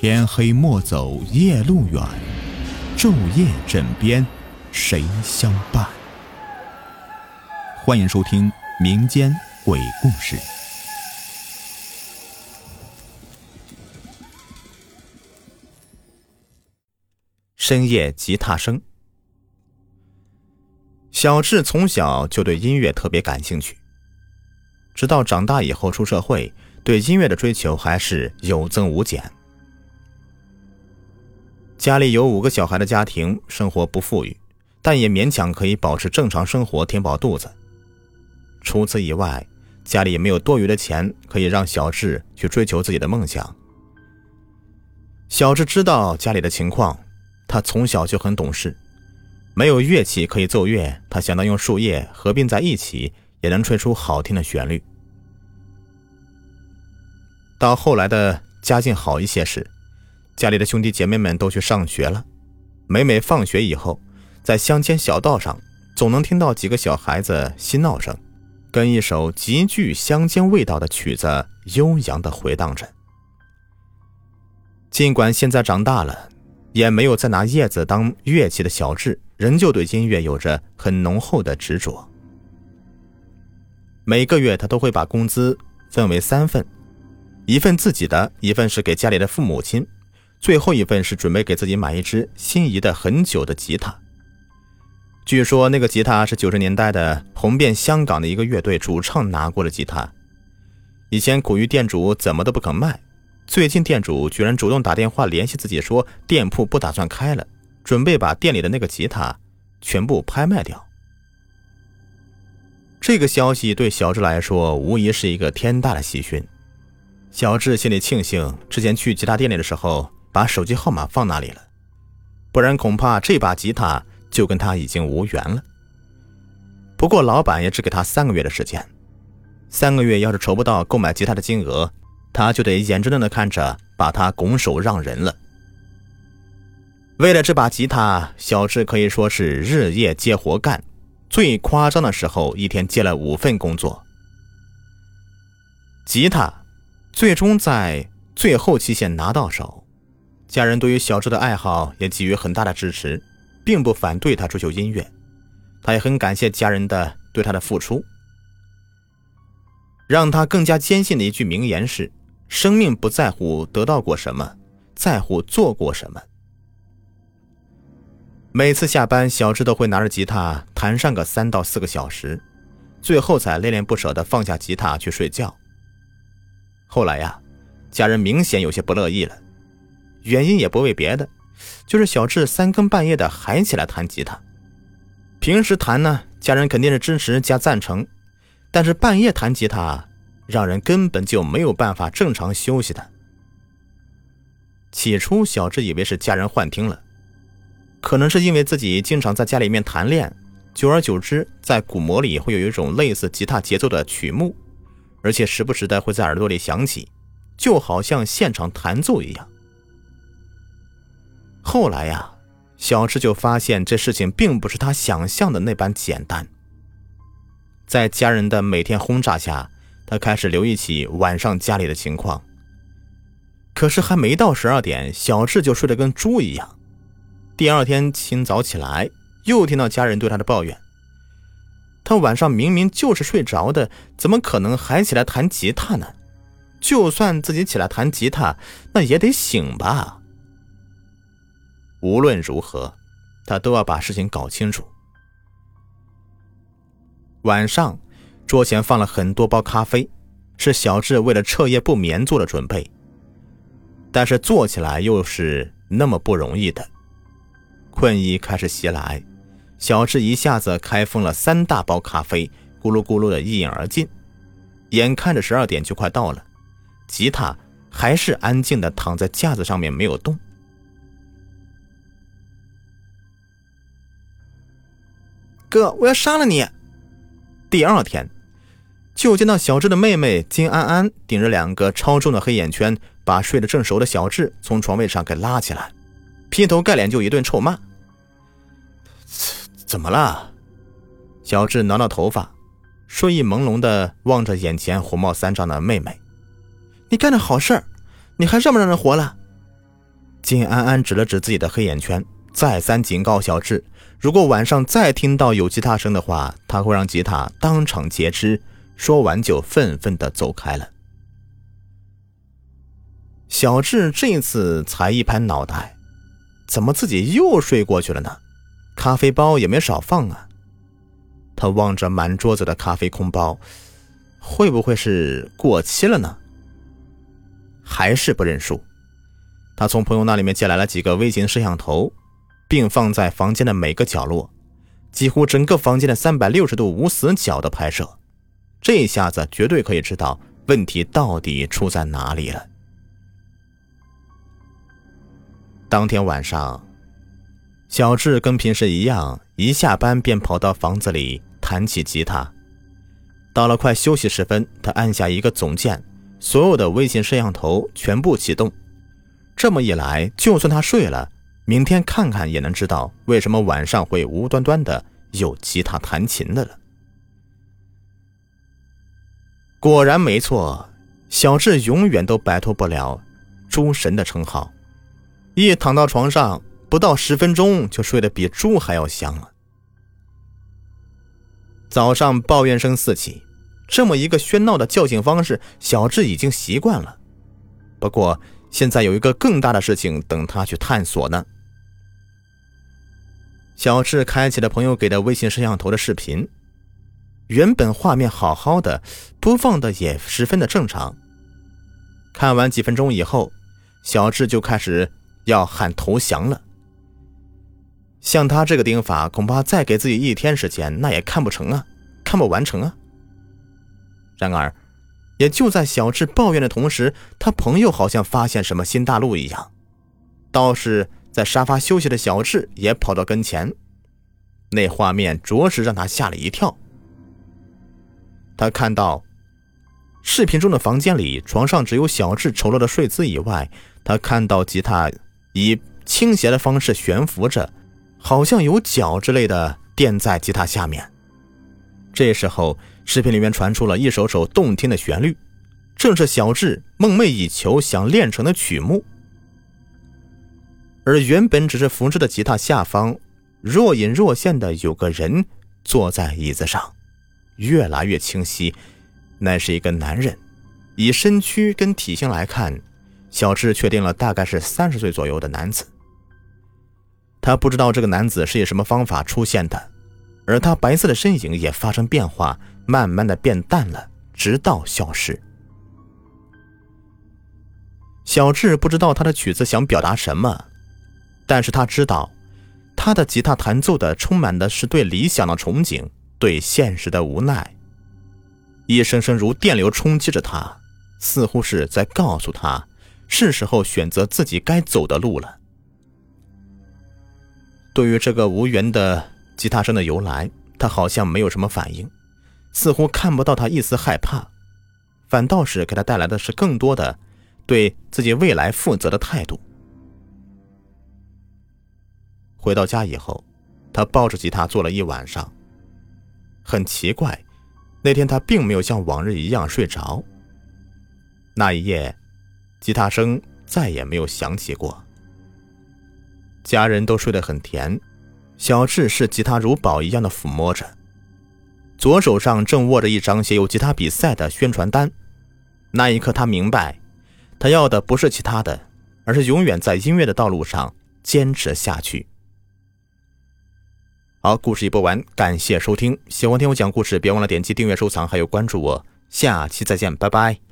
天黑莫走夜路远，昼夜枕边谁相伴？欢迎收听民间鬼故事。深夜吉他声。小智从小就对音乐特别感兴趣，直到长大以后出社会，对音乐的追求还是有增无减。家里有五个小孩的家庭，生活不富裕，但也勉强可以保持正常生活，填饱肚子。除此以外，家里也没有多余的钱可以让小智去追求自己的梦想。小智知道家里的情况。他从小就很懂事，没有乐器可以奏乐，他想到用树叶合并在一起，也能吹出好听的旋律。到后来的家境好一些时，家里的兄弟姐妹们都去上学了，每每放学以后，在乡间小道上，总能听到几个小孩子嬉闹声，跟一首极具乡间味道的曲子悠扬的回荡着。尽管现在长大了。也没有再拿叶子当乐器的小智，仍旧对音乐有着很浓厚的执着。每个月他都会把工资分为三份，一份自己的，一份是给家里的父母亲，最后一份是准备给自己买一支心仪的很久的吉他。据说那个吉他是九十年代的红遍香港的一个乐队主唱拿过的吉他，以前苦于店主怎么都不肯卖。最近店主居然主动打电话联系自己，说店铺不打算开了，准备把店里的那个吉他全部拍卖掉。这个消息对小智来说无疑是一个天大的喜讯。小智心里庆幸之前去吉他店里的时候把手机号码放那里了，不然恐怕这把吉他就跟他已经无缘了。不过老板也只给他三个月的时间，三个月要是筹不到购买吉他的金额。他就得眼睁睁的看着把他拱手让人了。为了这把吉他，小智可以说是日夜接活干，最夸张的时候一天接了五份工作。吉他最终在最后期限拿到手，家人对于小智的爱好也给予很大的支持，并不反对他追求音乐，他也很感谢家人的对他的付出。让他更加坚信的一句名言是。生命不在乎得到过什么，在乎做过什么。每次下班，小智都会拿着吉他弹上个三到四个小时，最后才恋恋不舍地放下吉他去睡觉。后来呀，家人明显有些不乐意了，原因也不为别的，就是小智三更半夜的还起来弹吉他。平时弹呢，家人肯定是支持加赞成，但是半夜弹吉他。让人根本就没有办法正常休息的。起初，小智以为是家人幻听了，可能是因为自己经常在家里面弹练，久而久之，在鼓膜里会有一种类似吉他节奏的曲目，而且时不时的会在耳朵里响起，就好像现场弹奏一样。后来呀，小智就发现这事情并不是他想象的那般简单。在家人的每天轰炸下。他开始留意起晚上家里的情况，可是还没到十二点，小智就睡得跟猪一样。第二天清早起来，又听到家人对他的抱怨：他晚上明明就是睡着的，怎么可能还起来弹吉他呢？就算自己起来弹吉他，那也得醒吧。无论如何，他都要把事情搞清楚。晚上。桌前放了很多包咖啡，是小智为了彻夜不眠做的准备。但是做起来又是那么不容易的，困意开始袭来，小智一下子开封了三大包咖啡，咕噜咕噜的一饮而尽。眼看着十二点就快到了，吉他还是安静的躺在架子上面没有动。哥，我要杀了你！第二天。就见到小智的妹妹金安安顶着两个超重的黑眼圈，把睡得正熟的小智从床位上给拉起来，劈头盖脸就一顿臭骂。怎么了？小智挠挠头发，睡意朦胧的望着眼前火冒三丈的妹妹：“你干的好事儿，你还让不让人活了？”金安安指了指自己的黑眼圈，再三警告小智：如果晚上再听到有吉他声的话，他会让吉他当场截肢。说完就愤愤地走开了。小智这次才一拍脑袋，怎么自己又睡过去了呢？咖啡包也没少放啊。他望着满桌子的咖啡空包，会不会是过期了呢？还是不认输。他从朋友那里面借来了几个微型摄像头，并放在房间的每个角落，几乎整个房间的三百六十度无死角的拍摄。这一下子绝对可以知道问题到底出在哪里了。当天晚上，小智跟平时一样，一下班便跑到房子里弹起吉他。到了快休息时分，他按下一个总键，所有的微型摄像头全部启动。这么一来，就算他睡了，明天看看也能知道为什么晚上会无端端的有吉他弹琴的了。果然没错，小智永远都摆脱不了“猪神”的称号。一躺到床上，不到十分钟就睡得比猪还要香了。早上抱怨声四起，这么一个喧闹的叫醒方式，小智已经习惯了。不过，现在有一个更大的事情等他去探索呢。小智开启了朋友给的微信摄像头的视频，原本画面好好的，播放的也十分的正常。看完几分钟以后，小智就开始要喊投降了。像他这个钉法，恐怕再给自己一天时间，那也看不成啊，看不完成啊。然而。也就在小智抱怨的同时，他朋友好像发现什么新大陆一样，倒是在沙发休息的小智也跑到跟前，那画面着实让他吓了一跳。他看到视频中的房间里，床上只有小智丑陋的睡姿以外，他看到吉他以倾斜的方式悬浮着，好像有脚之类的垫在吉他下面。这时候。视频里面传出了一首首动听的旋律，正是小智梦寐以求想练成的曲目。而原本只是扶着的吉他下方，若隐若现的有个人坐在椅子上，越来越清晰，那是一个男人。以身躯跟体型来看，小智确定了大概是三十岁左右的男子。他不知道这个男子是以什么方法出现的，而他白色的身影也发生变化。慢慢的变淡了，直到消失。小智不知道他的曲子想表达什么，但是他知道，他的吉他弹奏的充满的是对理想的憧憬，对现实的无奈。一声声如电流冲击着他，似乎是在告诉他，是时候选择自己该走的路了。对于这个无缘的吉他声的由来，他好像没有什么反应。似乎看不到他一丝害怕，反倒是给他带来的是更多的对自己未来负责的态度。回到家以后，他抱着吉他坐了一晚上。很奇怪，那天他并没有像往日一样睡着。那一夜，吉他声再也没有响起过。家人都睡得很甜，小智视吉他如宝一样的抚摸着。左手上正握着一张写有吉他比赛的宣传单，那一刻他明白，他要的不是其他的，而是永远在音乐的道路上坚持下去。好，故事已播完，感谢收听，喜欢听我讲故事，别忘了点击订阅、收藏，还有关注我，下期再见，拜拜。